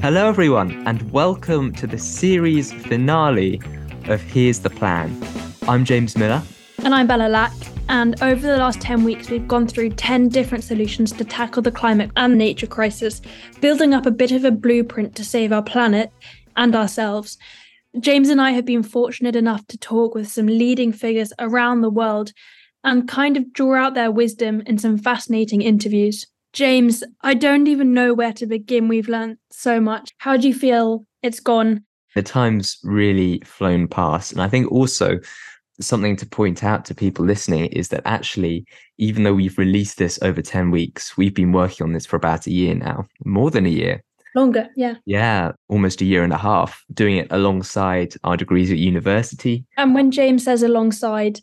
Hello, everyone, and welcome to the series finale of Here's the Plan. I'm James Miller. And I'm Bella Lack. And over the last 10 weeks, we've gone through 10 different solutions to tackle the climate and nature crisis, building up a bit of a blueprint to save our planet and ourselves. James and I have been fortunate enough to talk with some leading figures around the world and kind of draw out their wisdom in some fascinating interviews. James, I don't even know where to begin. We've learned so much. How do you feel it's gone? The time's really flown past. And I think also something to point out to people listening is that actually, even though we've released this over 10 weeks, we've been working on this for about a year now, more than a year. Longer, yeah. Yeah, almost a year and a half, doing it alongside our degrees at university. And when James says alongside,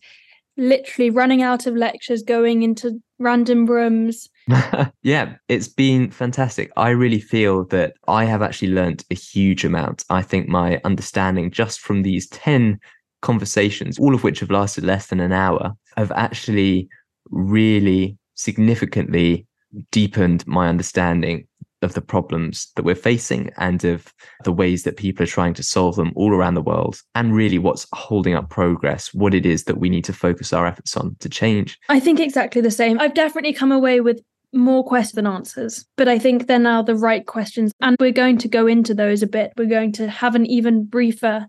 literally running out of lectures, going into random rooms. yeah, it's been fantastic. I really feel that I have actually learnt a huge amount. I think my understanding just from these 10 conversations, all of which have lasted less than an hour, have actually really significantly deepened my understanding of the problems that we're facing and of the ways that people are trying to solve them all around the world and really what's holding up progress what it is that we need to focus our efforts on to change. I think exactly the same. I've definitely come away with more questions than answers but i think they're now the right questions and we're going to go into those a bit. We're going to have an even briefer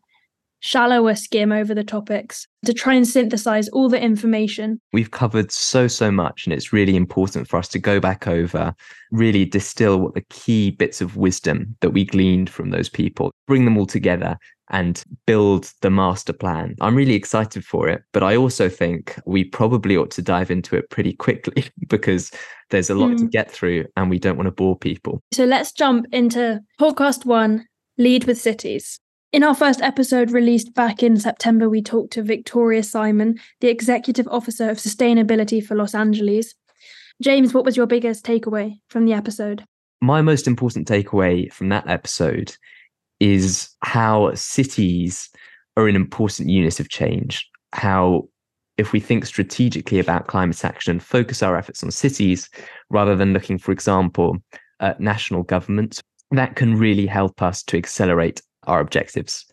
shallower skim over the topics to try and synthesize all the information. We've covered so, so much, and it's really important for us to go back over, really distill what the key bits of wisdom that we gleaned from those people, bring them all together and build the master plan. I'm really excited for it, but I also think we probably ought to dive into it pretty quickly because there's a lot mm. to hmm. get through and we don't want to bore people. So let's jump into podcast one Lead with Cities. In our first episode released back in September, we talked to Victoria Simon, the Executive Officer of Sustainability for Los Angeles. James, what was your biggest takeaway from the episode? My most important takeaway from that episode is how cities are an important unit of change. How, if we think strategically about climate action and focus our efforts on cities rather than looking, for example, at national governments, that can really help us to accelerate our objectives.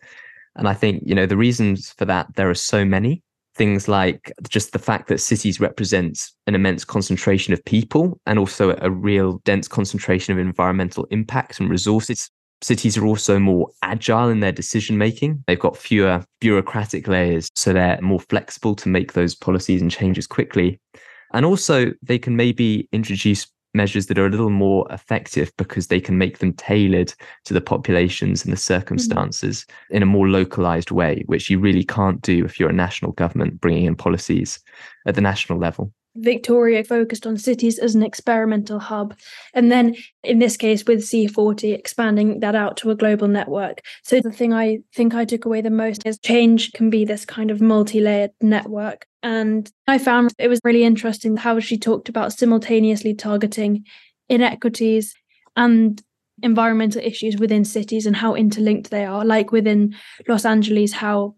And I think, you know, the reasons for that, there are so many things like just the fact that cities represent an immense concentration of people and also a real dense concentration of environmental impacts and resources. Cities are also more agile in their decision making. They've got fewer bureaucratic layers, so they're more flexible to make those policies and changes quickly. And also, they can maybe introduce measures that are a little more effective because they can make them tailored to the populations and the mm-hmm. circumstances mm-hmm. in a more localized way, which you really can't do if you're a national government bringing in policies at the national level. Victoria focused on cities as an experimental hub. And then in this case, with C40, expanding that out to a global network. So the thing I think I took away the most is change can be this kind of multi layered network. And I found it was really interesting how she talked about simultaneously targeting inequities and environmental issues within cities and how interlinked they are. Like within Los Angeles, how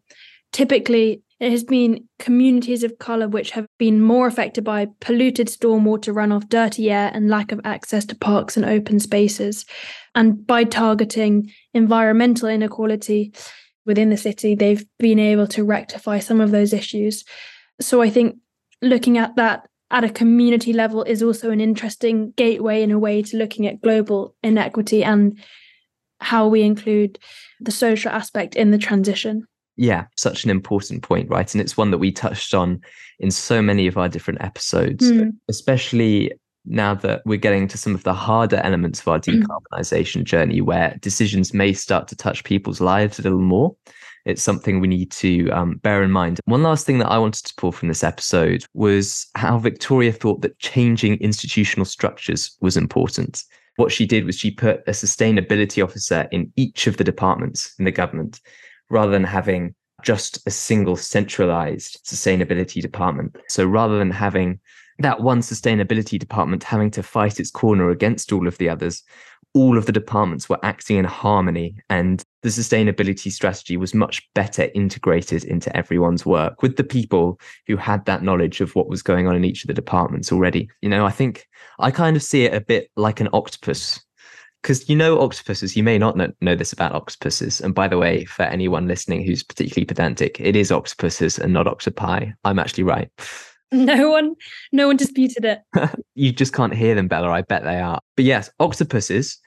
typically it has been communities of colour which have been more affected by polluted stormwater runoff, dirty air, and lack of access to parks and open spaces. And by targeting environmental inequality within the city, they've been able to rectify some of those issues. So I think looking at that at a community level is also an interesting gateway in a way to looking at global inequity and how we include the social aspect in the transition. Yeah, such an important point, right? And it's one that we touched on in so many of our different episodes, mm. especially now that we're getting to some of the harder elements of our hmm. decarbonization journey where decisions may start to touch people's lives a little more. It's something we need to um, bear in mind. One last thing that I wanted to pull from this episode was how Victoria thought that changing institutional structures was important. What she did was she put a sustainability officer in each of the departments in the government rather than having just a single centralized sustainability department. So rather than having that one sustainability department having to fight its corner against all of the others, all of the departments were acting in harmony and the sustainability strategy was much better integrated into everyone's work with the people who had that knowledge of what was going on in each of the departments already. You know, I think I kind of see it a bit like an octopus because you know octopuses, you may not know, know this about octopuses. And by the way, for anyone listening who's particularly pedantic, it is octopuses and not octopi. I'm actually right. No one, no one disputed it. you just can't hear them, Bella. I bet they are. But yes, octopuses,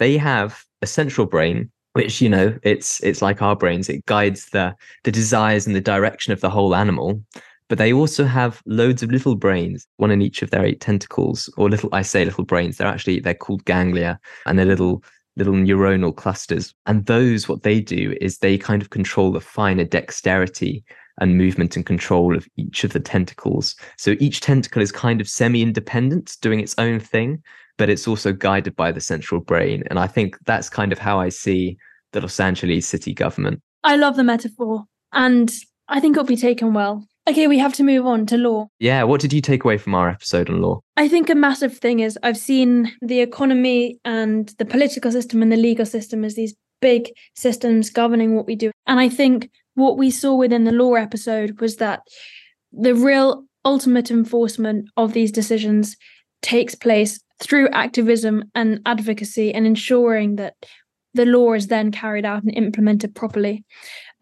they have a central brain, which you know, it's it's like our brains. It guides the the desires and the direction of the whole animal. But they also have loads of little brains, one in each of their eight tentacles, or little. I say little brains. They're actually they're called ganglia, and they're little little neuronal clusters. And those, what they do is they kind of control the finer dexterity and movement and control of each of the tentacles. So each tentacle is kind of semi independent, doing its own thing, but it's also guided by the central brain. And I think that's kind of how I see the Los Angeles city government. I love the metaphor, and I think it'll be taken well. Okay, we have to move on to law. Yeah, what did you take away from our episode on law? I think a massive thing is I've seen the economy and the political system and the legal system as these big systems governing what we do. And I think what we saw within the law episode was that the real ultimate enforcement of these decisions takes place through activism and advocacy and ensuring that the law is then carried out and implemented properly.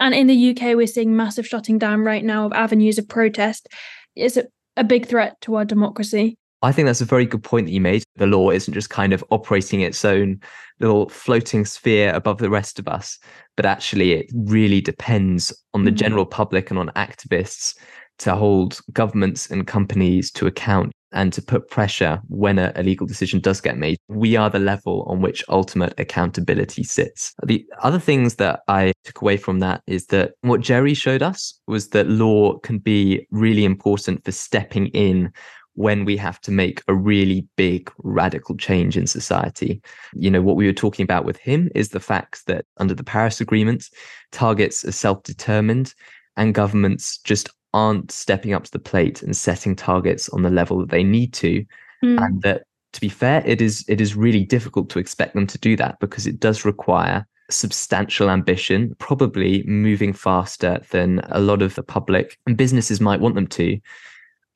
And in the UK, we're seeing massive shutting down right now of avenues of protest. It's a, a big threat to our democracy. I think that's a very good point that you made. The law isn't just kind of operating its own little floating sphere above the rest of us, but actually it really depends on the mm-hmm. general public and on activists to hold governments and companies to account and to put pressure when a, legal decision does get made. We are the level on which ultimate accountability sits. The other things that I took away from that is that what Jerry showed us was that law can be really important for stepping in when we have to make a really big radical change in society. You know, what we were talking about with him is the fact that under the Paris Agreement, targets are self determined and governments just aren't stepping up to the plate and setting targets on the level that they need to. Mm. And that to be fair, it is it is really difficult to expect them to do that because it does require substantial ambition, probably moving faster than a lot of the public and businesses might want them to.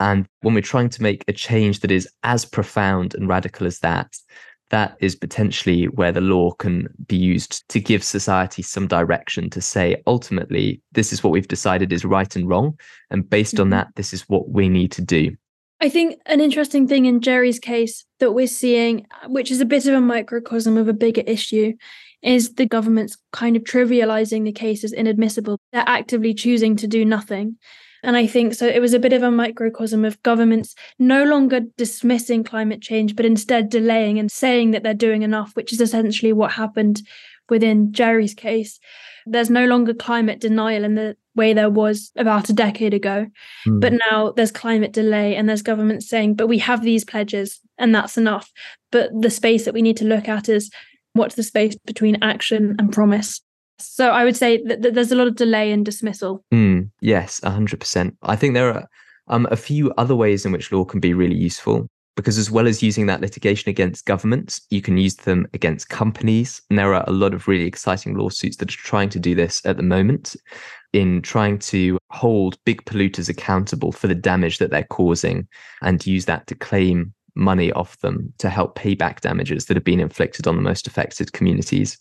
And when we're trying to make a change that is as profound and radical as that, that is potentially where the law can be used to give society some direction to say, ultimately, this is what we've decided is right and wrong. And based mm-hmm. on that, this is what we need to do. I think an interesting thing in Jerry's case that we're seeing, which is a bit of a microcosm of a bigger issue, is the government's kind of trivializing the case as inadmissible. They're actively choosing to do nothing. And I think so. It was a bit of a microcosm of governments no longer dismissing climate change, but instead delaying and saying that they're doing enough, which is essentially what happened within Jerry's case. There's no longer climate denial in the way there was about a decade ago. Mm. But now there's climate delay and there's governments saying, but we have these pledges and that's enough. But the space that we need to look at is what's the space between action and promise. So I would say that there's a lot of delay and dismissal. Mm, yes, 100%. I think there are um, a few other ways in which law can be really useful because as well as using that litigation against governments, you can use them against companies. And there are a lot of really exciting lawsuits that are trying to do this at the moment in trying to hold big polluters accountable for the damage that they're causing and use that to claim money off them to help pay back damages that have been inflicted on the most affected communities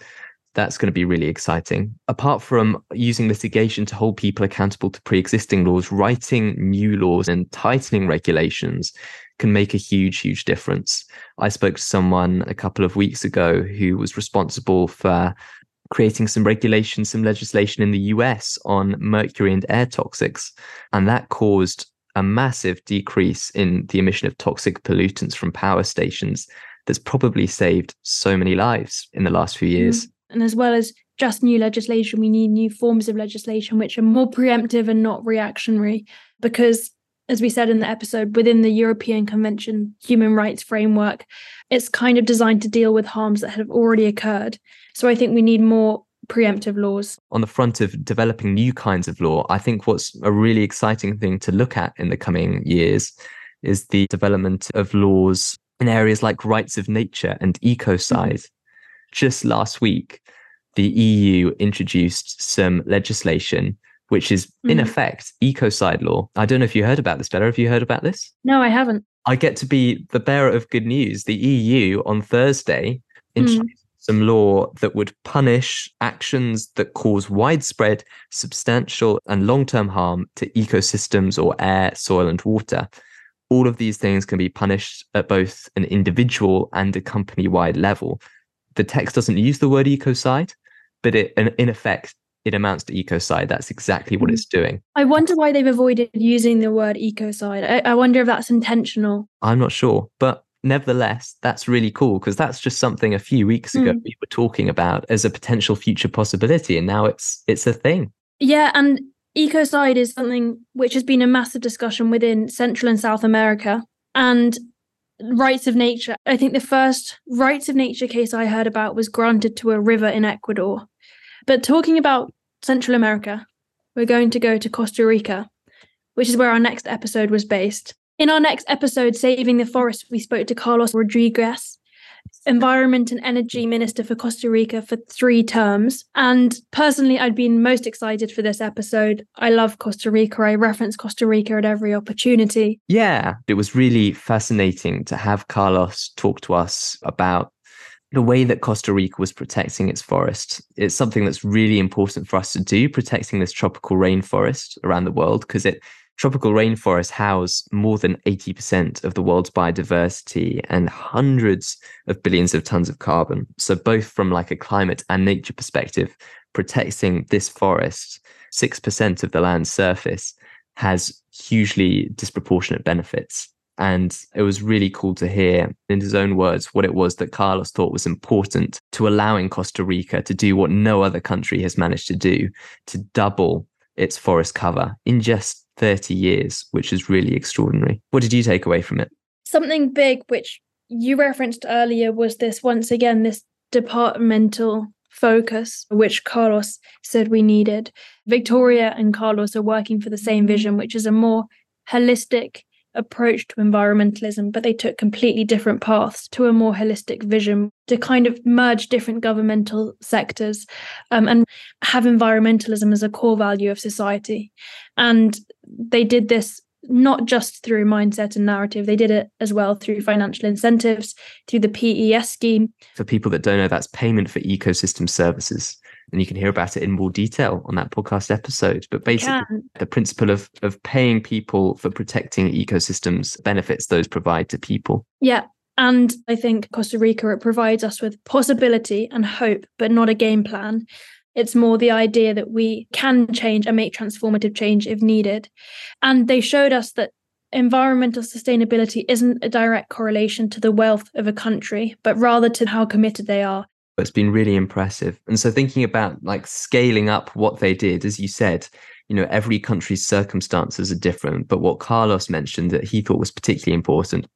that's going to be really exciting. Apart from using litigation to hold people accountable to pre existing laws, writing new laws and tightening regulations can make a huge, huge difference. I spoke to someone a couple of weeks ago who was responsible for creating some regulation, some legislation in the US on mercury and air toxics. And that caused a massive decrease in the emission of toxic pollutants from power stations that's probably saved so many lives in the last few years. Mm. And as well as just new legislation, we need new forms of legislation which are more preemptive and not reactionary. Because, as we said in the episode, within the European Convention human rights framework, it's kind of designed to deal with harms that have already occurred. So I think we need more preemptive laws. On the front of developing new kinds of law, I think what's a really exciting thing to look at in the coming years is the development of laws in areas like rights of nature and ecocide. Mm-hmm just last week, the EU introduced some legislation which is mm. in mm-hmm. effect ecocide law. I don't know if you heard about this, Bella. Have you heard about this? No, I haven't. I get to be the bearer of good news. The EU on Thursday introduced mm. some law that would punish actions that cause widespread, substantial, and long term harm to ecosystems or air, soil, and water. All of these things can be punished at both an individual and a company wide level. The text doesn't use the word ecocide, but it, in effect, it amounts to ecocide. That's exactly what it's doing. I wonder why they've avoided using the word ecocide. I, I wonder if that's intentional. I'm not sure, but nevertheless, that's really cool because that's just something a few weeks ago mm. we were talking about as a potential future possibility, and now it's it's a thing. Yeah, and ecocide is something which has been a massive discussion within Central and South America, and rights of nature. I think the first rights of nature case I heard about was granted to a river in Ecuador but talking about Central America, we're going to go to Costa Rica, which is where our next episode was based. In our next episode, Saving the Forest, we spoke to Carlos Rodriguez, Environment and Energy Minister for Costa Rica for three terms. And personally, I'd been most excited for this episode. I love Costa Rica. I reference Costa Rica at every opportunity. Yeah, it was really fascinating to have Carlos talk to us about the way that Costa Rica was protecting its forests. It's something that's really important for us to do, protecting this tropical rainforest around the world, because it tropical rainforests house more than 80% of the world's biodiversity and hundreds of billions of tons of carbon. So both from like a climate and nature perspective, protecting this forest, 6% of the land's surface has hugely disproportionate benefits. And it was really cool to hear, in his own words, what it was that Carlos thought was important to allowing Costa Rica to do what no other country has managed to do to double its forest cover in just 30 years, which is really extraordinary. What did you take away from it? Something big, which you referenced earlier, was this once again, this departmental focus, which Carlos said we needed. Victoria and Carlos are working for the same vision, which is a more holistic approach to environmentalism, but they took completely different paths to a more holistic vision to kind of merge different governmental sectors um, and have environmentalism as a core value of society. And they did this not just through mindset and narrative, they did it as well through financial incentives, through the PES scheme. For people that don't know, that's payment for ecosystem services and you can hear about it in more detail on that podcast episode. But basically, the principle of of paying people for protecting ecosystems benefits those provide to people. Yeah. And I think Costa Rica it provides us with possibility and hope, but not a game plan. It's more the idea that we can change and make transformative change if needed. And they showed us that environmental sustainability isn't a direct correlation to the wealth of a country, but rather to how committed they are it's been really impressive. And so thinking about like scaling up what they did, as you said, you know, every country's circumstances are different. But what Carlos mentioned that he thought was particularly important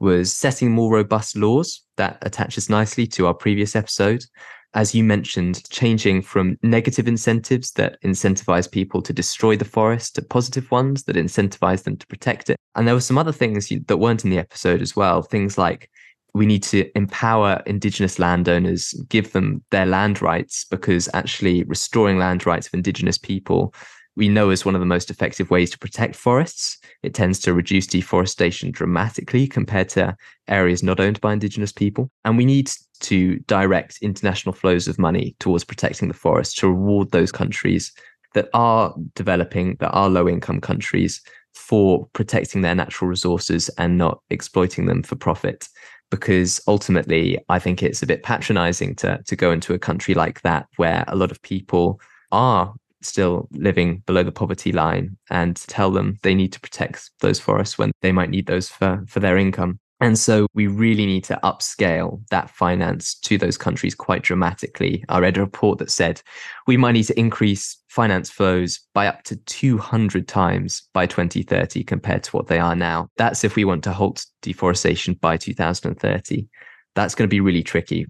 was setting more robust laws that attaches nicely to our previous episode. As you mentioned, changing from negative incentives that incentivize people to destroy the forest to positive ones that incentivize them to protect it. And there were some other things that weren't in the episode as well. Things like we need to empower indigenous landowners, give them their land rights, because actually restoring land rights of indigenous people, we know is one of the most effective ways to protect forests. It tends to reduce deforestation dramatically compared to areas not owned by indigenous people. And we need to direct international flows of money towards protecting the forest to reward those countries that are developing, that are low income countries for protecting their natural resources and not exploiting them for profit because ultimately I think it's a bit patronizing to to go into a country like that where a lot of people are still living below the poverty line and tell them they need to protect those forests when they might need those for for their income. And so we really need to upscale that finance to those countries quite dramatically. I read a report that said we might need to increase finance flows by up to 200 times by 2030 compared to what they are now. That's if we want to halt deforestation by 2030. That's going to be really tricky.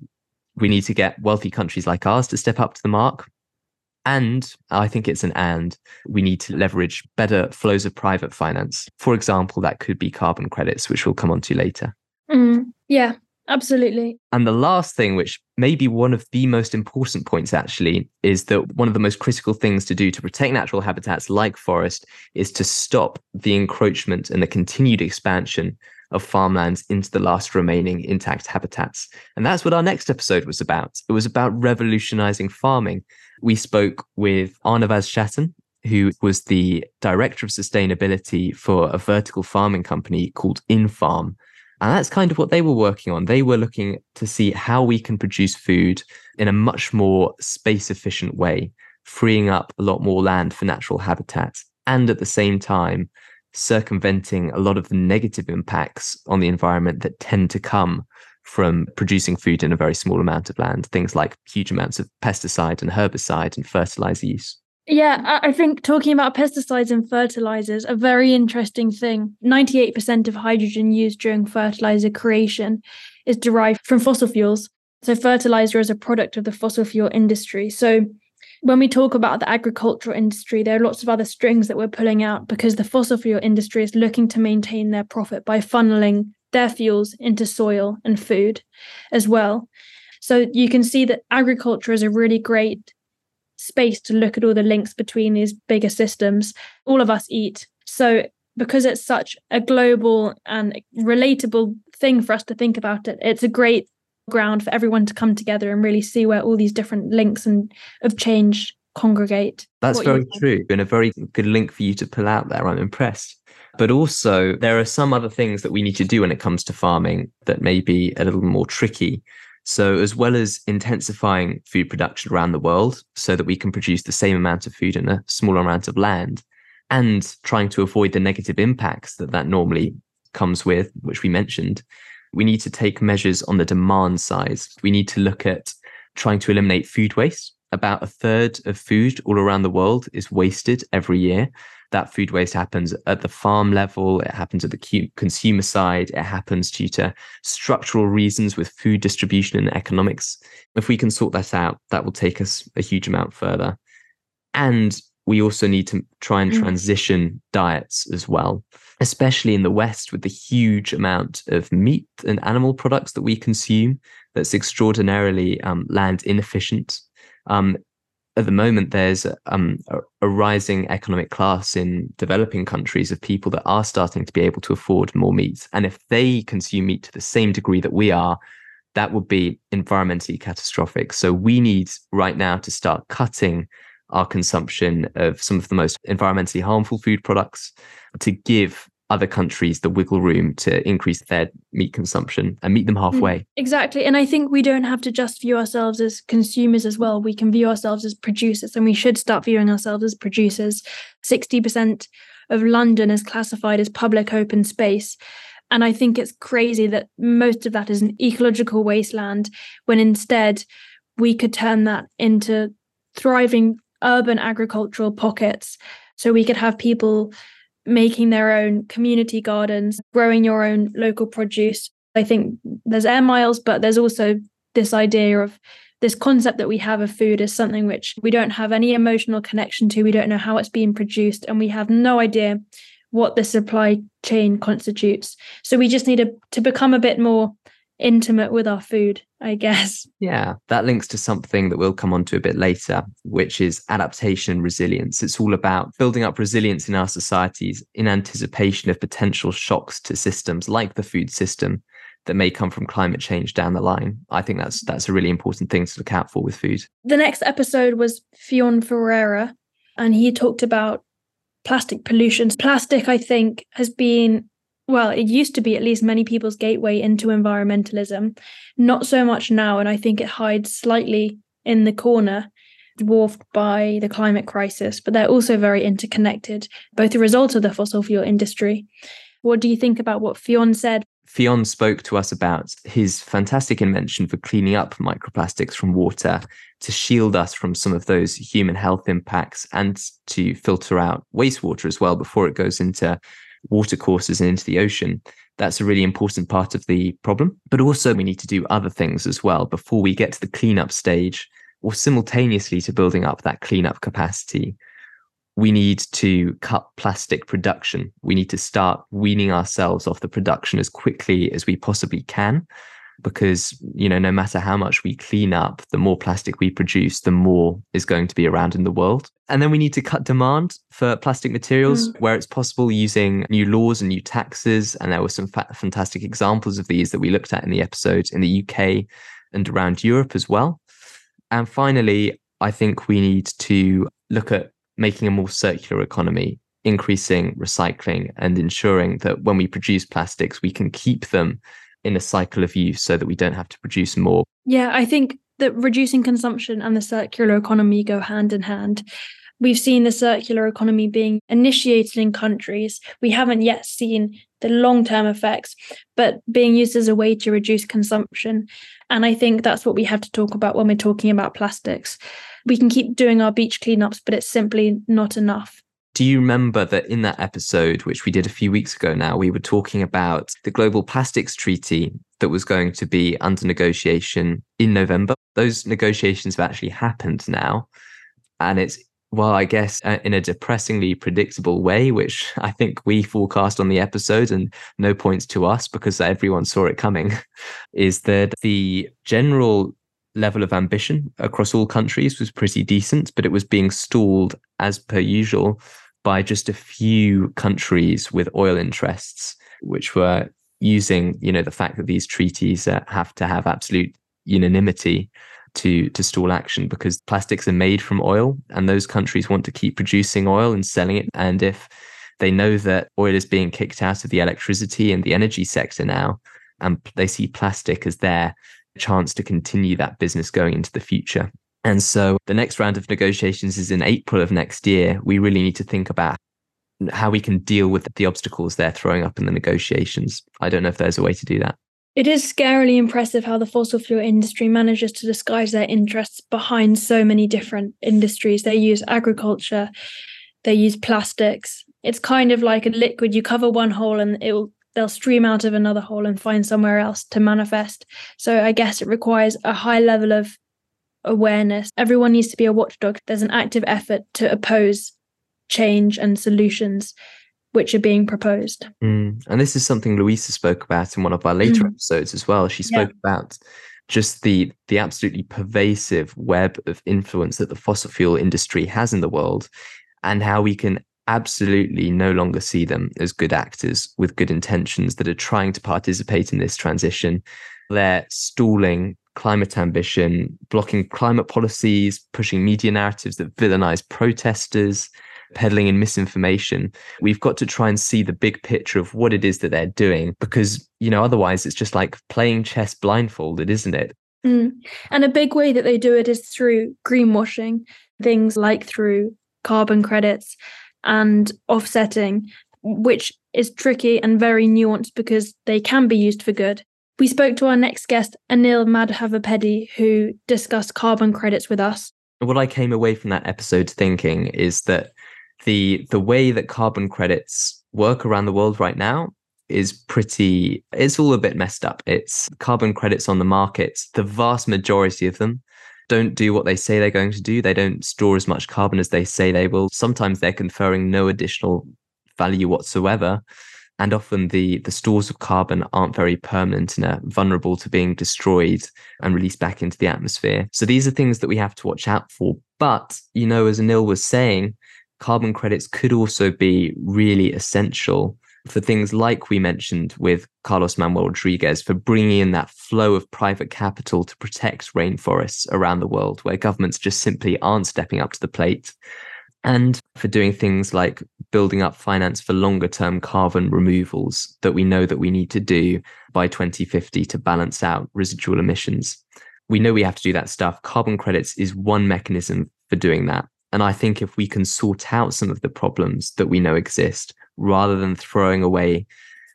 We need to get wealthy countries like ours to step up to the mark. And I think it's an and we need to leverage better flows of private finance. For example, that could be carbon credits, which we'll come on to later. Mm, yeah, absolutely. And the last thing, which may be one of the most important points actually, is that one of the most critical things to do to protect natural habitats like forest is to stop the encroachment and the continued expansion of farmlands into the last remaining intact habitats. And that's what our next episode was about. It was about revolutionizing farming. We spoke with Arnavaz Shattan, who was the director of sustainability for a vertical farming company called Infarm. And that's kind of what they were working on. They were looking to see how we can produce food in a much more space efficient way, freeing up a lot more land for natural habitats. And at the same time, circumventing a lot of the negative impacts on the environment that tend to come from producing food in a very small amount of land, things like huge amounts of pesticide and herbicide and fertilizer use. Yeah, I think talking about pesticides and fertilizers, a very interesting thing. 98% of hydrogen used during fertilizer creation is derived from fossil fuels. So, fertilizer is a product of the fossil fuel industry. So, when we talk about the agricultural industry, there are lots of other strings that we're pulling out because the fossil fuel industry is looking to maintain their profit by funneling their fuels into soil and food as well. So you can see that agriculture is a really great space to look at all the links between these bigger systems. All of us eat. So because it's such a global and relatable thing for us to think about it, it's a great ground for everyone to come together and really see where all these different links and of change congregate. That's very true. And a very good link for you to pull out there. I'm impressed. But also, there are some other things that we need to do when it comes to farming that may be a little more tricky. So, as well as intensifying food production around the world so that we can produce the same amount of food in a smaller amount of land, and trying to avoid the negative impacts that that normally comes with, which we mentioned, we need to take measures on the demand side. We need to look at trying to eliminate food waste. About a third of food all around the world is wasted every year. That food waste happens at the farm level, it happens at the consumer side, it happens due to structural reasons with food distribution and economics. If we can sort that out, that will take us a huge amount further. And we also need to try and mm. transition diets as well, especially in the West with the huge amount of meat and animal products that we consume that's extraordinarily um, land inefficient. Um, at the moment, there's um, a, a, rising economic class in developing countries of people that are starting to be able to afford more meat. And if they consume meat to the same degree that we are, that would be environmentally catastrophic. So we need right now to start cutting our consumption of some of the most environmentally harmful food products to give other countries the wiggle room to increase their meat consumption and meet them mm, halfway. Exactly. And I think we don't have to just view ourselves as consumers as well. We can view ourselves as producers and we should start viewing ourselves as producers. 60% of London is classified as public open space. And I think it's crazy that most of that is an ecological wasteland when instead we could turn that into thriving urban agricultural pockets. So we could have people making their own community gardens, growing your own local produce. I think there's air miles, but there's also this idea of this concept that we have of food is something which we don't have any emotional connection to. We don't know how it's being produced, and we have no idea what the supply chain constitutes. So we just need to, to become a bit more intimate with our food, I guess. Yeah, that links to something that we'll come on to a bit later, which is adaptation resilience. It's all about building up resilience in our societies in anticipation of potential shocks to systems like the food system that may come from climate change down the line. I think that's that's a really important thing to look out for with food. The next episode was Fionn Ferreira, and he talked about plastic pollution. Plastic, I think, has been well, it used to be at least many people's gateway into environmentalism. Not so much now, and I think it hides slightly in the corner, dwarfed by the climate crisis, but they're also very interconnected, both a result of the fossil fuel industry. What do you think about what Fionn said? Fionn spoke to us about his fantastic invention for cleaning up microplastics from water to shield us from some of those human health impacts and to filter out wastewater as well before it goes into watercourses and into the ocean. That's a really important part of the problem. But also, we need to do other things as well before we get to the cleanup stage or simultaneously to building up that cleanup capacity. We need to cut plastic production. We need to start weaning ourselves off the production as quickly as we possibly can. Because you know no matter how much we clean up the more plastic we produce the more is going to be around in the world. And then we need to cut demand for plastic materials mm. where it's possible using new laws and new taxes. And there were some fa- fantastic examples of these that we looked at in the episode in the UK and around Europe as well. And finally i think we need to look at making a more circular economy increasing recycling and ensuring that when we produce plastics we can keep them in a cycle of use so that we don't have to produce more. Yeah, I think that reducing consumption and the circular economy go hand in hand. We've seen the circular economy being initiated in countries. We haven't yet seen the long term effects, but being used as a way to reduce consumption. And I think that's what we have to talk about when we're talking about plastics. We can keep doing our beach cleanups, but it's simply not enough. Do you remember that in that episode, which we did a few weeks ago now, we were talking about the Global Plastics Treaty that was going to be under negotiation in November? Those negotiations have actually happened now. And it's, well, I guess uh, in a depressingly predictable way, which I think we forecast on the episode and no points to us because everyone saw it coming, is that the general level of ambition across all countries was pretty decent, but it was being stalled as per usual by just a few countries with oil interests, which were using, you know, the fact that these treaties uh, have to have absolute unanimity to to stall action because plastics are made from oil, and those countries want to keep producing oil and selling it. And if they know that oil is being kicked out of the electricity and the energy sector now, and they see plastic as their chance to continue that business going into the future. And so the next round of negotiations is in April of next year. We really need to think about how we can deal with the obstacles they're throwing up in the negotiations. I don't know if there's a way to do that. It is scarily impressive how the fossil fuel industry manages to disguise their interests behind so many different industries. They use agriculture, they use plastics. It's kind of like a liquid. You cover one hole and it will they'll stream out of another hole and find somewhere else to manifest. So I guess it requires a high level of awareness. Everyone needs to be a watchdog. There's an active effort to oppose change and solutions which are being proposed. Mm. And this is something Luisa spoke about in one of our later mm. episodes as well. She spoke yeah. about just the the absolutely pervasive web of influence that the fossil fuel industry has in the world and how we can absolutely no longer see them as good actors with good intentions that are trying to participate in this transition. They're stalling climate ambition, blocking climate policies, pushing media narratives that villainize protesters, peddling in misinformation. We've got to try and see the big picture of what it is that they're doing because, you know, otherwise it's just like playing chess blindfolded, isn't it? Mm. And a big way that they do it is through greenwashing, things like through carbon credits and offsetting, which is tricky and very nuanced because they can be used for good we spoke to our next guest, Anil Madhavapeddy, who discussed carbon credits with us. What I came away from that episode thinking is that the the way that carbon credits work around the world right now is pretty it's all a bit messed up. It's carbon credits on the market. The vast majority of them don't do what they say they're going to do. They don't store as much carbon as they say they will. Sometimes they're conferring no additional value whatsoever and often the the stores of carbon aren't very permanent and are vulnerable to being destroyed and released back into the atmosphere. So these are things that we have to watch out for. But you know, as Anil was saying, carbon credits could also be really essential for things like we mentioned with Carlos Manuel Rodriguez for bringing in that flow of private capital to protect rainforests around the world where governments just simply aren't stepping up to the plate and for doing things like building up finance for longer term carbon removals that we know that we need to do by 2050 to balance out residual emissions. We know we have to do that stuff. Carbon credits is one mechanism for doing that. And I think if we can sort out some of the problems that we know exist rather than throwing away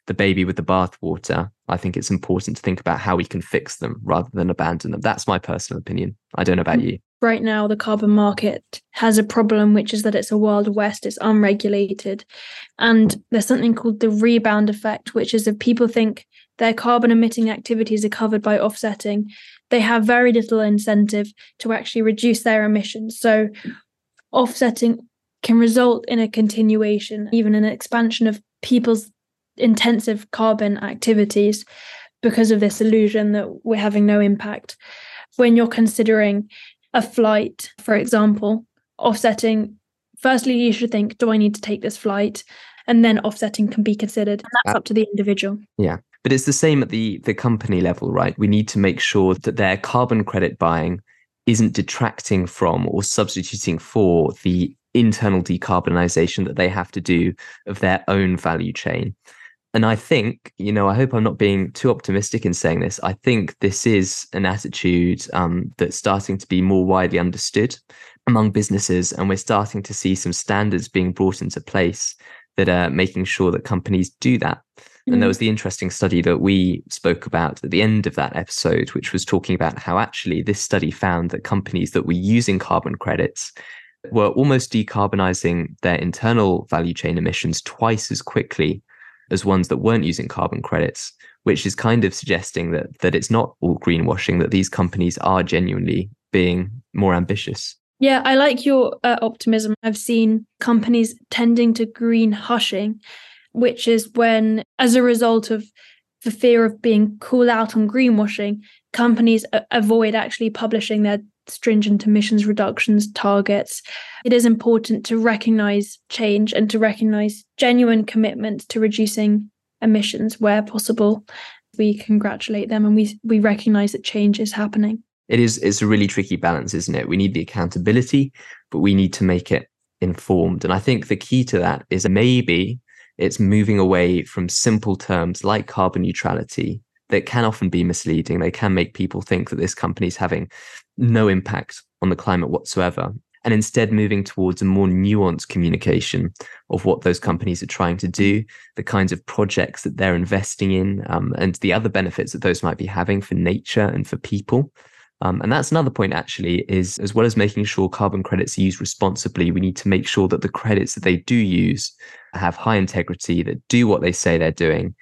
the baby with the bathwater, I think it's important to think about how we can fix them rather than abandon them. That's my personal opinion. I don't know about hmm. you right now the carbon market has a problem which is that it's a wild west it's unregulated and there's something called the rebound effect which is if people think their carbon emitting activities are covered by offsetting they have very little incentive to actually reduce their emissions so offsetting can result in a continuation even an expansion of people's intensive carbon activities because of this illusion that we're having no impact. When you're considering a flight, for example, offsetting, firstly, you should think, do I need to take this flight? And then offsetting can be considered. And that's uh, up to the individual. Yeah. But it's the same at the the company level, right? We need to make sure that their carbon credit buying isn't detracting from or substituting for the internal decarbonization that they have to do of their own value chain. And I think, you know, I hope I'm not being too optimistic in saying this. I think this is an attitude um, that's starting to be more widely understood among businesses. And we're starting to see some standards being brought into place that are making sure that companies do that. Mm. And there mm. was the interesting study that we spoke about at the end of that episode, which was talking about how actually this study found that companies that were using carbon credits were almost decarbonizing their internal value chain emissions twice as quickly as ones that weren't using carbon credits, which is kind of suggesting that that it's not all greenwashing, that these companies are genuinely being more ambitious. Yeah, I like your uh, optimism. I've seen companies tending to green hushing, which is when, as a result of the fear of being called out on greenwashing, companies avoid actually publishing their stringent emissions reductions targets. It is important to recognize change and to recognize genuine commitment to reducing emissions where possible. We congratulate them and we we recognize that change is happening. It is it's a really tricky balance, isn't it? We need the accountability, but we need to make it informed. And I think the key to that is maybe it's moving away from simple terms like carbon neutrality that can often be misleading. They can make people think that this company is having no impact on the climate whatsoever. And instead, moving towards a more nuanced communication of what those companies are trying to do, the kinds of projects that they're investing in, um, and the other benefits that those might be having for nature and for people. Um, and that's another point, actually, is as well as making sure carbon credits are used responsibly, we need to make sure that the credits that they do use have high integrity, that do what they say they're doing,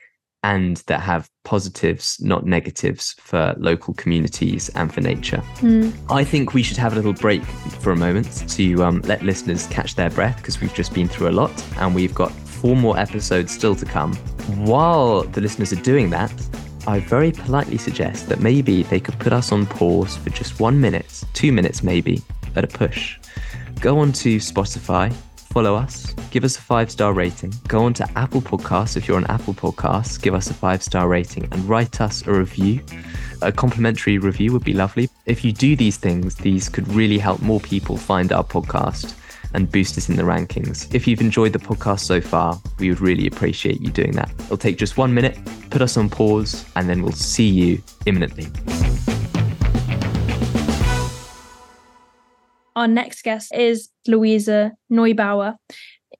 and that have positives, not negatives, for local communities and for nature. Mm. I think we should have a little break for a moment to um, let listeners catch their breath because we've just been through a lot and we've got four more episodes still to come. While the listeners are doing that, I very politely suggest that maybe they could put us on pause for just one minute, two minutes maybe, at a push. Go on to Spotify follow us, give us a five star rating, go on to Apple Podcasts if you're on Apple Podcasts, give us a five star rating and write us a review. A complimentary review would be lovely. If you do these things, these could really help more people find our podcast and boost us in the rankings. If you've enjoyed the podcast so far, we would really appreciate you doing that. It'll take just one minute, put us on pause, and then we'll see you imminently. Our next guest is Luisa Neubauer.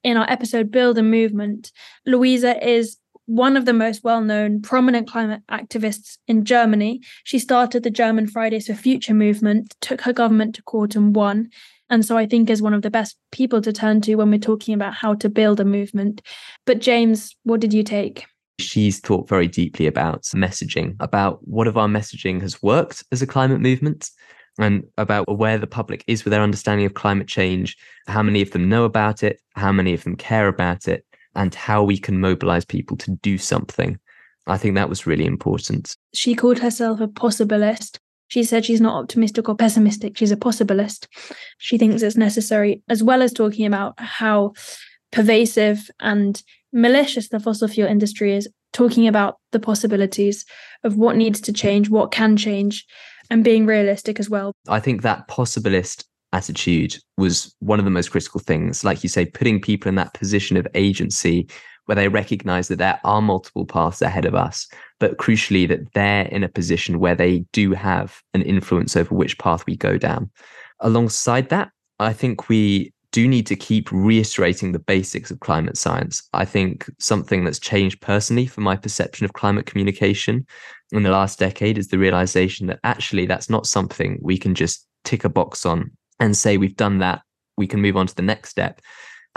In our episode Build a Movement, Luisa is one of the most well known prominent climate activists in Germany. She started the German Fridays for Future movement, took her government to court and won. And so I think is one of the best people to turn to when we're talking about how to build a movement. But James, what did you take? She's thought very deeply about messaging, about what of our messaging has worked as a climate movement and about where the public is with their understanding of climate change, how many of them know about it, how many of them care about it, and how we can mobilize people to do something. I think that was really important. She called herself a possibilist. She said she's not optimistic or pessimistic, she's a possibilist. She thinks it's necessary, as well as talking about how pervasive and malicious the fossil fuel industry is, talking about the possibilities of what needs to change, what can change, and being realistic as well. I think that possibilist attitude was one of the most critical things. Like you say, putting people in that position of agency where they recognize that there are multiple paths ahead of us, but crucially, that they're in a position where they do have an influence over which path we go down. Alongside that, I think we do need to keep reiterating the basics of climate science. I think something that's changed personally for my perception of climate communication in the last decade is the realization that actually that's not something we can just tick a box on and say we've done that, we can move on to the next step.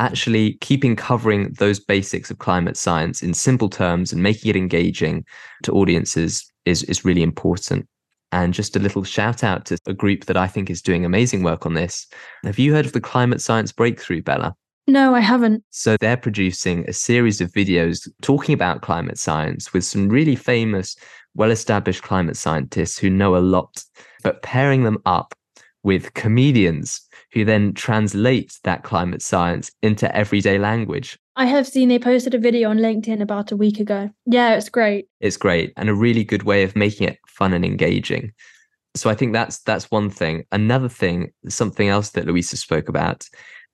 Actually, keeping covering those basics of climate science in simple terms and making it engaging to audiences is, is really important. And just a little shout out to a group that I think is doing amazing work on this. Have you heard of the Climate Science Breakthrough, Bella? No, I haven't. So they're producing a series of videos talking about climate science with some really famous well established climate scientists who know a lot, but pairing them up with comedians who then translate that climate science into everyday language. I have seen they posted a video on LinkedIn about a week ago. Yeah, it's great. It's great and a really good way of making it fun and engaging. So I think that's that's one thing. Another thing, something else that Louisa spoke about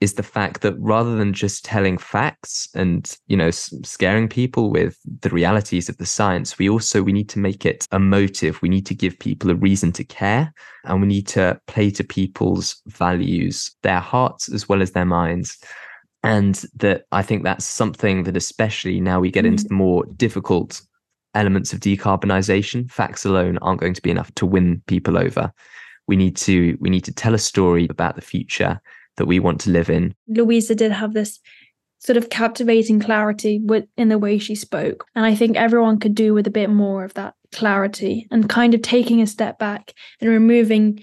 is the fact that rather than just telling facts and you know scaring people with the realities of the science we also we need to make it emotive we need to give people a reason to care and we need to play to people's values their hearts as well as their minds and that i think that's something that especially now we get mm. into the more difficult elements of decarbonisation facts alone aren't going to be enough to win people over we need to we need to tell a story about the future that we want to live in. Luisa did have this sort of captivating clarity in the way she spoke. And I think everyone could do with a bit more of that clarity and kind of taking a step back and removing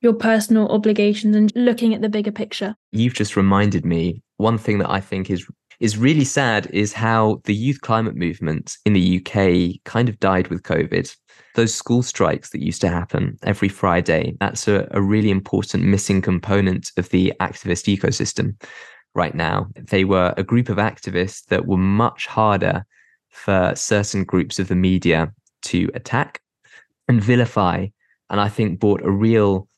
your personal obligations and looking at the bigger picture. You've just reminded me one thing that I think is is really sad is how the youth climate movement in the UK kind of died with COVID those school strikes that used to happen every Friday, that's a, a really important missing component of the activist ecosystem right now. They were a group of activists that were much harder for certain groups of the media to attack and vilify, and I think brought a real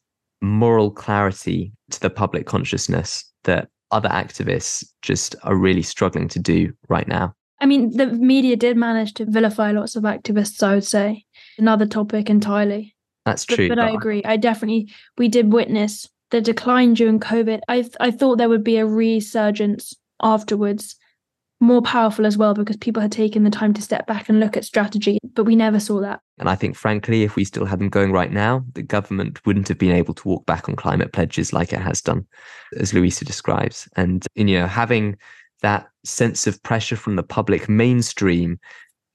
moral clarity to the public consciousness that other activists just are really struggling to do right now. I mean, the media did manage to vilify lots of activists, I would say. Another topic entirely. That's true. But, but I agree. I definitely, we did witness the decline during COVID. I, I thought there would be a resurgence afterwards, more powerful as well, because people had taken the time to step back and look at strategy, but we never saw that. And I think, frankly, if we still had them going right now, the government wouldn't have been able to walk back on climate pledges like it has done, as Luisa describes. And, you know, having that sense of pressure from the public mainstream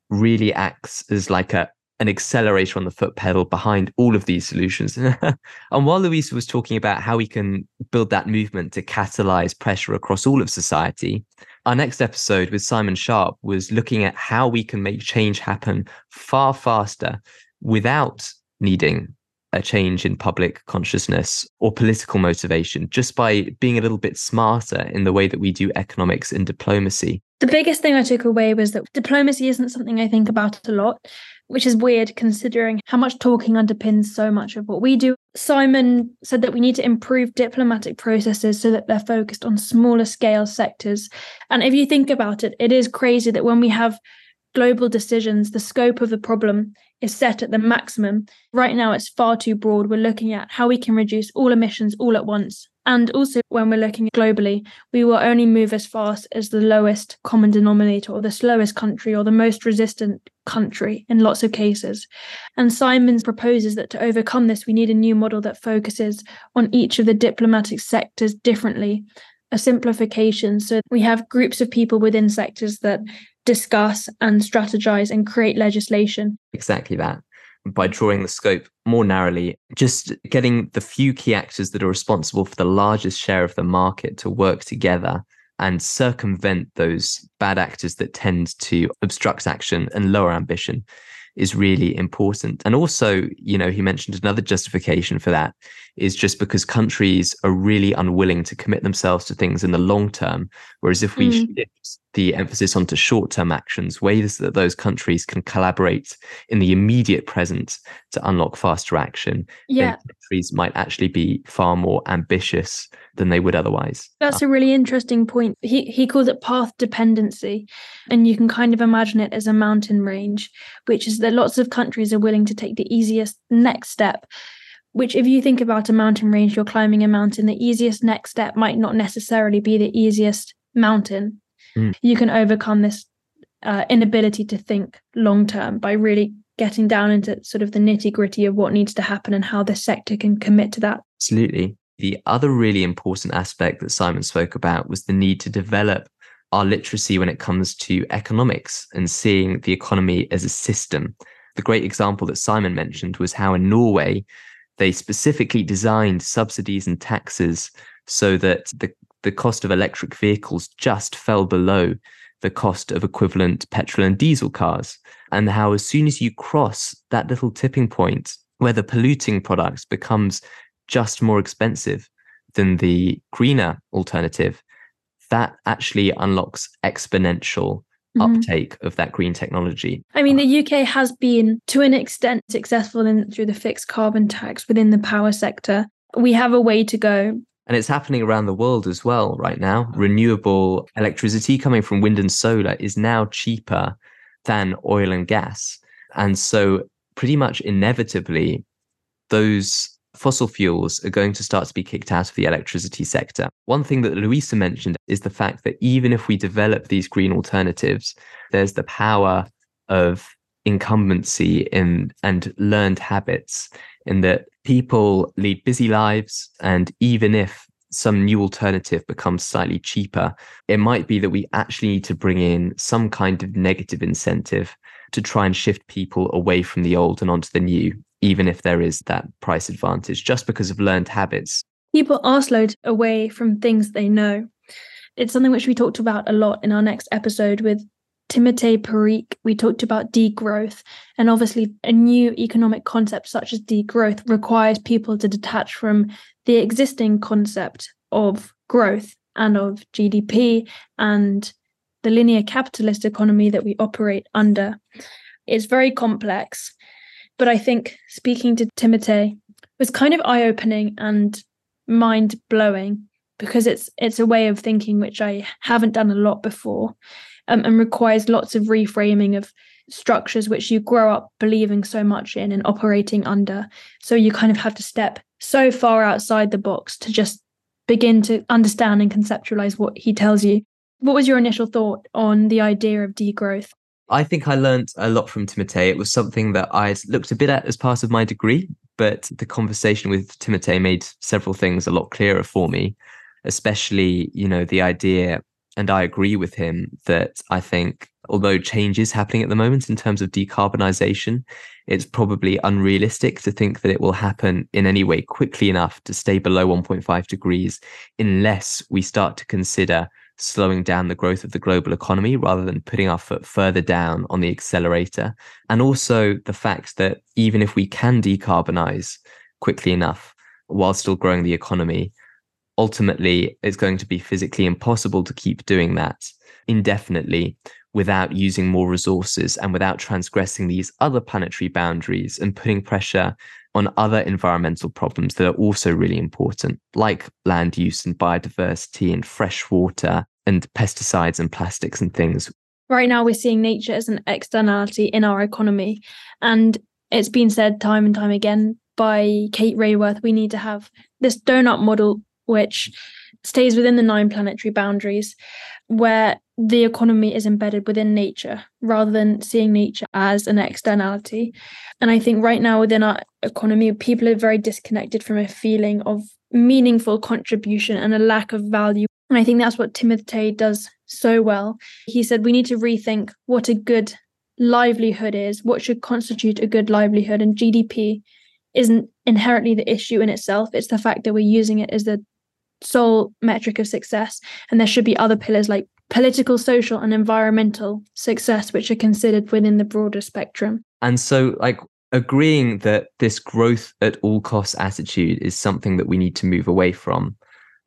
really acts as like a an accelerator on the foot pedal behind all of these solutions. and while Luisa was talking about how we can build that movement to catalyze pressure across all of society, our next episode with Simon Sharpe was looking at how we can make change happen far faster without needing a change in public consciousness or political motivation just by being a little bit smarter in the way that we do economics and diplomacy. The biggest thing I took away was that diplomacy isn't something I think about a lot, which is weird considering how much talking underpins so much of what we do. Simon said that we need to improve diplomatic processes so that they're focused on smaller scale sectors. And if you think about it, it is crazy that when we have global decisions, the scope of the problem is set at the maximum. Right now, it's far too broad. We're looking at how we can reduce all emissions all at once. And also, when we're looking globally, we will only move as fast as the lowest common denominator or the slowest country or the most resistant country in lots of cases. And Simons proposes that to overcome this, we need a new model that focuses on each of the diplomatic sectors differently, a simplification. So we have groups of people within sectors that discuss and strategize and create legislation. Exactly that. By drawing the scope more narrowly, just getting the few key actors that are responsible for the largest share of the market to work together and circumvent those bad actors that tend to obstruct action and lower ambition is really important. And also, you know, he mentioned another justification for that is just because countries are really unwilling to commit themselves to things in the long term. Whereas if we mm. shift the emphasis onto short term actions, ways that those countries can collaborate in the immediate present to unlock faster action, yeah. countries might actually be far more ambitious than they would otherwise. That's a really interesting point. He he calls it path dependency. And you can kind of imagine it as a mountain range, which is that lots of countries are willing to take the easiest next step which if you think about a mountain range you're climbing a mountain the easiest next step might not necessarily be the easiest mountain mm. you can overcome this uh, inability to think long term by really getting down into sort of the nitty gritty of what needs to happen and how the sector can commit to that. Absolutely. The other really important aspect that Simon spoke about was the need to develop our literacy when it comes to economics and seeing the economy as a system. The great example that Simon mentioned was how in Norway, they specifically designed subsidies and taxes so that the the cost of electric vehicles just fell below the cost of equivalent petrol and diesel cars, and how as soon as you cross that little tipping point where the polluting products becomes just more expensive than the greener alternative, that actually unlocks exponential mm-hmm. uptake of that green technology. I mean, the UK has been to an extent successful in through the fixed carbon tax within the power sector. We have a way to go. And it's happening around the world as well right now. Renewable electricity coming from wind and solar is now cheaper than oil and gas. And so, pretty much inevitably, those fossil fuels are going to start to be kicked out of the electricity sector. One thing that Luisa mentioned is the fact that even if we develop these green alternatives, there's the power of incumbency in and learned habits in that people lead busy lives and even if some new alternative becomes slightly cheaper it might be that we actually need to bring in some kind of negative incentive to try and shift people away from the old and onto the new even if there is that price advantage, just because of learned habits. People are slowed away from things they know. It's something which we talked about a lot in our next episode with Timothée Parrique. We talked about degrowth, and obviously, a new economic concept such as degrowth requires people to detach from the existing concept of growth and of GDP and the linear capitalist economy that we operate under. It's very complex but I think speaking to Timothée was kind of eye opening and mind blowing because it's it's a way of thinking which I haven't done a lot before um, and requires lots of reframing of structures which you grow up believing so much in and operating under. So you kind of have to step so far outside the box to just begin to understand and conceptualize what he tells you. What was your initial thought on the idea of degrowth? I think I learned a lot from Timothée. It was something that I'd looked a bit at as part of my degree, but the conversation with Timothée made several things a lot clearer for me, especially, you know, the idea, and I agree with him that I think although change is happening at the moment in terms of decarbonisation, it's probably unrealistic to think that it will happen in any way quickly enough to stay below 1.5 degrees unless we start to consider slowing down the growth of the global economy rather than putting our foot further down on the accelerator. And also the fact that even if we can decarbonize quickly enough while still growing the economy, ultimately it's going to be physically impossible to keep doing that indefinitely without using more resources and without transgressing these other planetary boundaries and putting pressure on other environmental problems that are also really important, like land use and biodiversity and fresh water and pesticides and plastics and things. Right now, we're seeing nature as an externality in our economy. And it's been said time and time again by Kate Raworth we need to have this donut model, which stays within the nine planetary boundaries, where the economy is embedded within nature rather than seeing nature as an externality. And I think right now within our economy, people are very disconnected from a feeling of meaningful contribution and a lack of value. And I think that's what Timothée does so well. He said we need to rethink what a good livelihood is, what should constitute a good livelihood. And GDP isn't inherently the issue in itself, it's the fact that we're using it as the sole metric of success. And there should be other pillars like political, social, and environmental success, which are considered within the broader spectrum. And so, like, agreeing that this growth at all costs attitude is something that we need to move away from.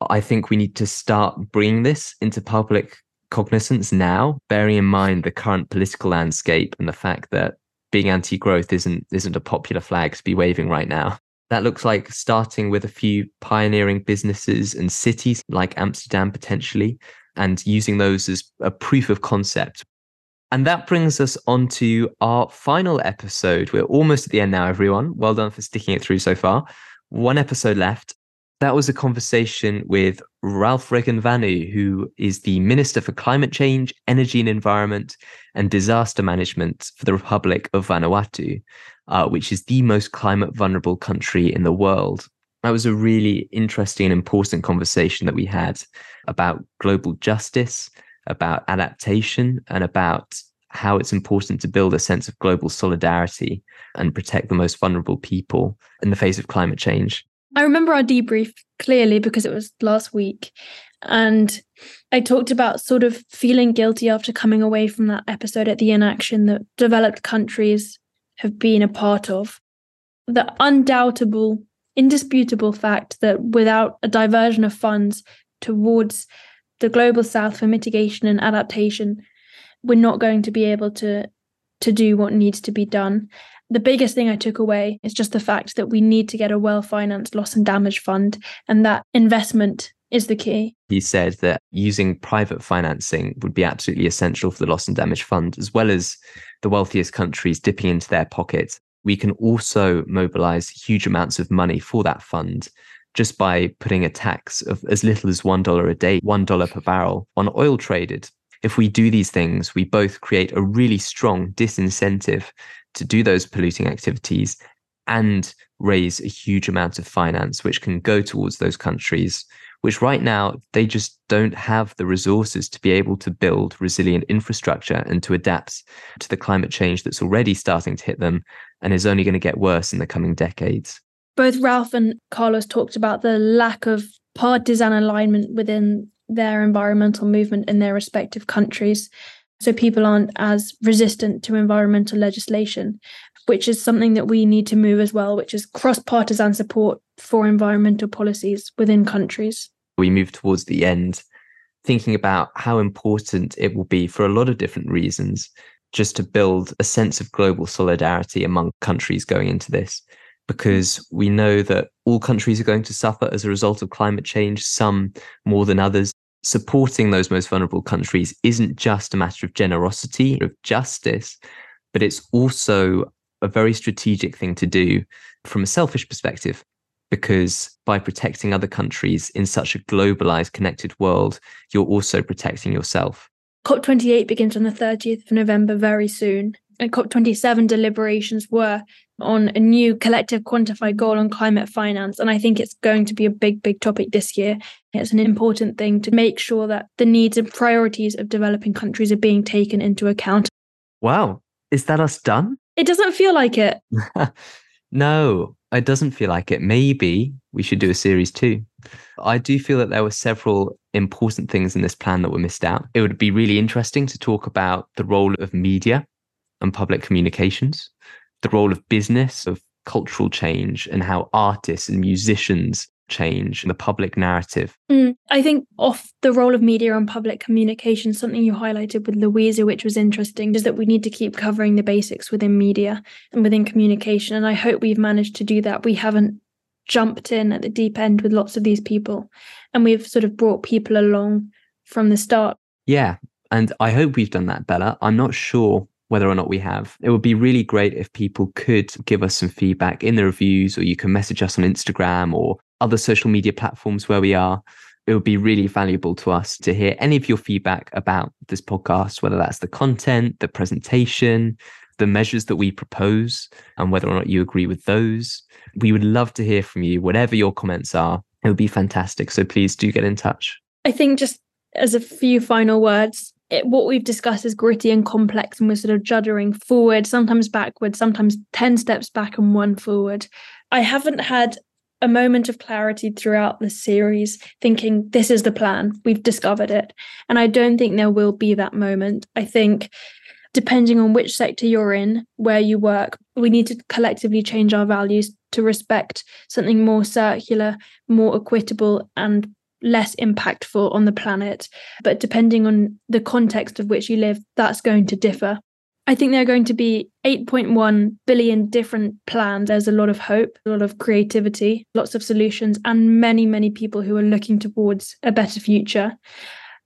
I think we need to start bringing this into public cognizance now, bearing in mind the current political landscape and the fact that being anti-growth isn't isn't a popular flag to be waving right now. That looks like starting with a few pioneering businesses and cities like Amsterdam potentially, and using those as a proof of concept. And that brings us on to our final episode. We're almost at the end now, everyone. Well done for sticking it through so far. One episode left. That was a conversation with Ralph Regenvanu, who is the Minister for Climate Change, Energy and Environment, and Disaster Management for the Republic of Vanuatu uh, which is the most climate vulnerable country in the world. That was a really interesting and important conversation that we had about global justice, about adaptation, and about how it's important to build a sense of global solidarity and protect the most vulnerable people in the face of climate change. I remember our debrief clearly because it was last week. And I talked about sort of feeling guilty after coming away from that episode at the inaction that developed countries have been a part of. The undoubtable, indisputable fact that without a diversion of funds towards the global south for mitigation and adaptation, we're not going to be able to to do what needs to be done. The biggest thing I took away is just the fact that we need to get a well financed loss and damage fund, and that investment is the key. He said that using private financing would be absolutely essential for the loss and damage fund, as well as the wealthiest countries dipping into their pockets. We can also mobilize huge amounts of money for that fund just by putting a tax of as little as $1 a day, $1 per barrel on oil traded. If we do these things, we both create a really strong disincentive to do those polluting activities and raise a huge amount of finance, which can go towards those countries which right now they just don't have the resources to be able to build resilient infrastructure and to adapt to the climate change that's already starting to hit them and is only going to get worse in the coming decades. Both Ralph and Carlos talked about the lack of partisan alignment within their environmental movement in their respective countries. So people aren't as resistant to environmental legislation which is something that we need to move as well, which is cross partisan support for environmental policies within countries. We move towards the end, thinking about how important it will be for a lot of different reasons just to build a sense of global solidarity among countries going into this. Because we know that all countries are going to suffer as a result of climate change, some more than others. Supporting those most vulnerable countries isn't just a matter of generosity, of justice, but it's also a very strategic thing to do from a selfish perspective because by protecting other countries in such a globalized connected world you're also protecting yourself. COP28 begins on the 30th of November very soon Uh, COP27 deliberations were on a new collective quantified goal on climate finance. And I think it's going to be a big, big topic this year. It's an important thing to make sure that the needs and priorities of developing countries are being taken into account. Wow. Is that us done? It doesn't feel like it. no, it doesn't feel like it. Maybe we should do a series two. I do feel that there were several important things in this plan that were missed out. It would be really interesting to talk about the role of media and public communications, the role of business, of cultural change, and how artists and musicians change the public narrative. Mm, I think off the role of media and public communication, something you highlighted with Luisa, which was interesting, is that we need to keep covering the basics within media and within communication. And I hope we've managed to do that. We haven't jumped in at the deep end with lots of these people, and we've sort of brought people along from the start. Yeah. And I hope we've done that Bella. I'm not sure whether or not we have. It would be really great if people could give us some feedback in the reviews, or you can message us on Instagram or other social media platforms where we are. It would be really valuable to us to hear any of your feedback about this podcast, whether that's the content, the presentation, the measures that we propose, and whether or not you agree with those. We would love to hear from you, whatever your comments are. It would be fantastic. So please do get in touch. I think just as a few final words, it, what we've discussed is gritty and complex, and we're sort of juddering forward, sometimes backward, sometimes 10 steps back and one forward. I haven't had a moment of clarity throughout the series, thinking, this is the plan, we've discovered it. And I don't think there will be that moment. I think depending on which sector you're in, where you work, we need to collectively change our values to respect something more circular, more equitable, and less impactful on the planet. But depending on the context of which you live, that's going to differ. I think there are going to be 8.1 billion different plans. There's a lot of hope, a lot of creativity, lots of solutions, and many, many people who are looking towards a better future.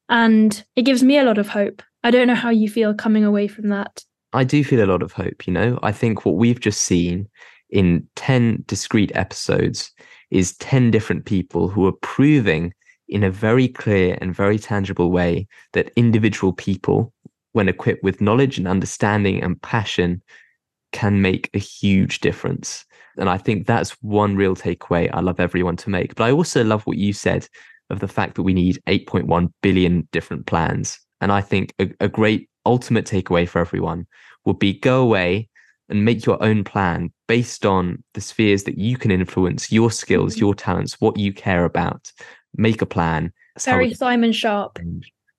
And it gives me a lot of hope. I don't know how you feel coming away from that. I do feel a lot of hope, you know. I think what we've just seen in 10 discrete episodes is 10 different people who are proving in a very clear and very tangible way that individual people when equipped with knowledge and understanding and passion, can make a huge difference. And I think that's one real takeaway I love everyone to make. But I also love what you said of the fact that we need 8.1 billion different plans. And I think a, a great ultimate takeaway for everyone would be go away and make your own plan based on the spheres that you can influence, your skills, mm-hmm. your talents, what you care about. Make a plan Very Simon Sharpe.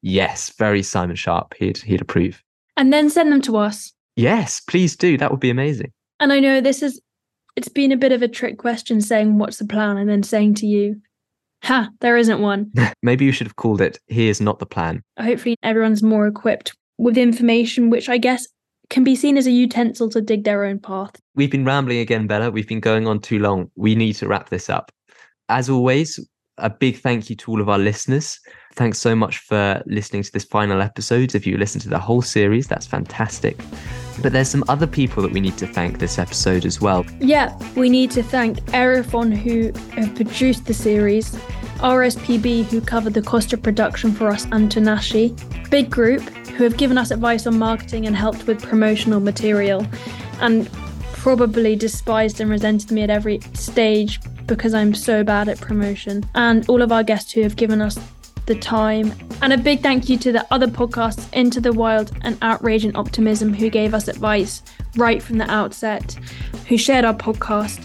Yes, very Simon Sharpe. He'd he'd approve. And then send them to us. Yes, please do. That would be amazing. And I know this is it's been a bit of a trick question saying what's the plan and then saying to you, ha, there isn't one. Maybe you should have called it Here's Not the Plan. Hopefully everyone's more equipped with information which I guess can be seen as a utensil to dig their own path. We've been rambling again, Bella. We've been going on too long. We need to wrap this up. As always, a big thank you to all of our listeners. Thanks so much for listening to this final episode. If you listen to the whole series, that's fantastic. But there's some other people that we need to thank this episode as well. Yeah, we need to thank Aerophon who produced the series, RSPB who covered the cost of production for us and Tanashi, Big Group who have given us advice on marketing and helped with promotional material, and probably despised and resented me at every stage because I'm so bad at promotion, and all of our guests who have given us the time. And a big thank you to the other podcasts, Into the Wild and Outrage and Optimism, who gave us advice right from the outset, who shared our podcast,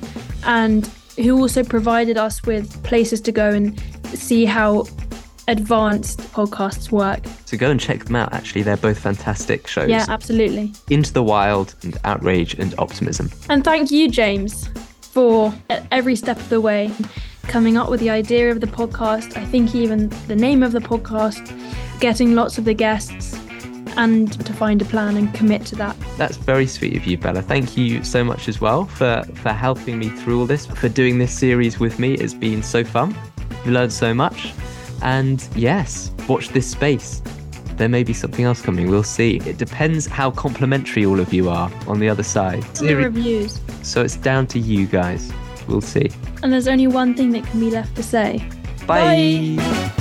and who also provided us with places to go and see how advanced podcasts work. So go and check them out. Actually, they're both fantastic shows. Yeah, absolutely. Into the Wild and Outrage and Optimism. And thank you, James, for every step of the way coming up with the idea of the podcast. I think even the name of the podcast, getting lots of the guests, and to find a plan and commit to that. That's very sweet of you, Bella. Thank you so much as well for for helping me through all this, for doing this series with me. It's been so fun. We learned so much. And yes, watch this space. There may be something else coming. We'll see. It depends how complimentary all of you are on the other side. The reviews. So it's down to you guys. We'll see. And there's only one thing that can be left to say. Bye. Bye.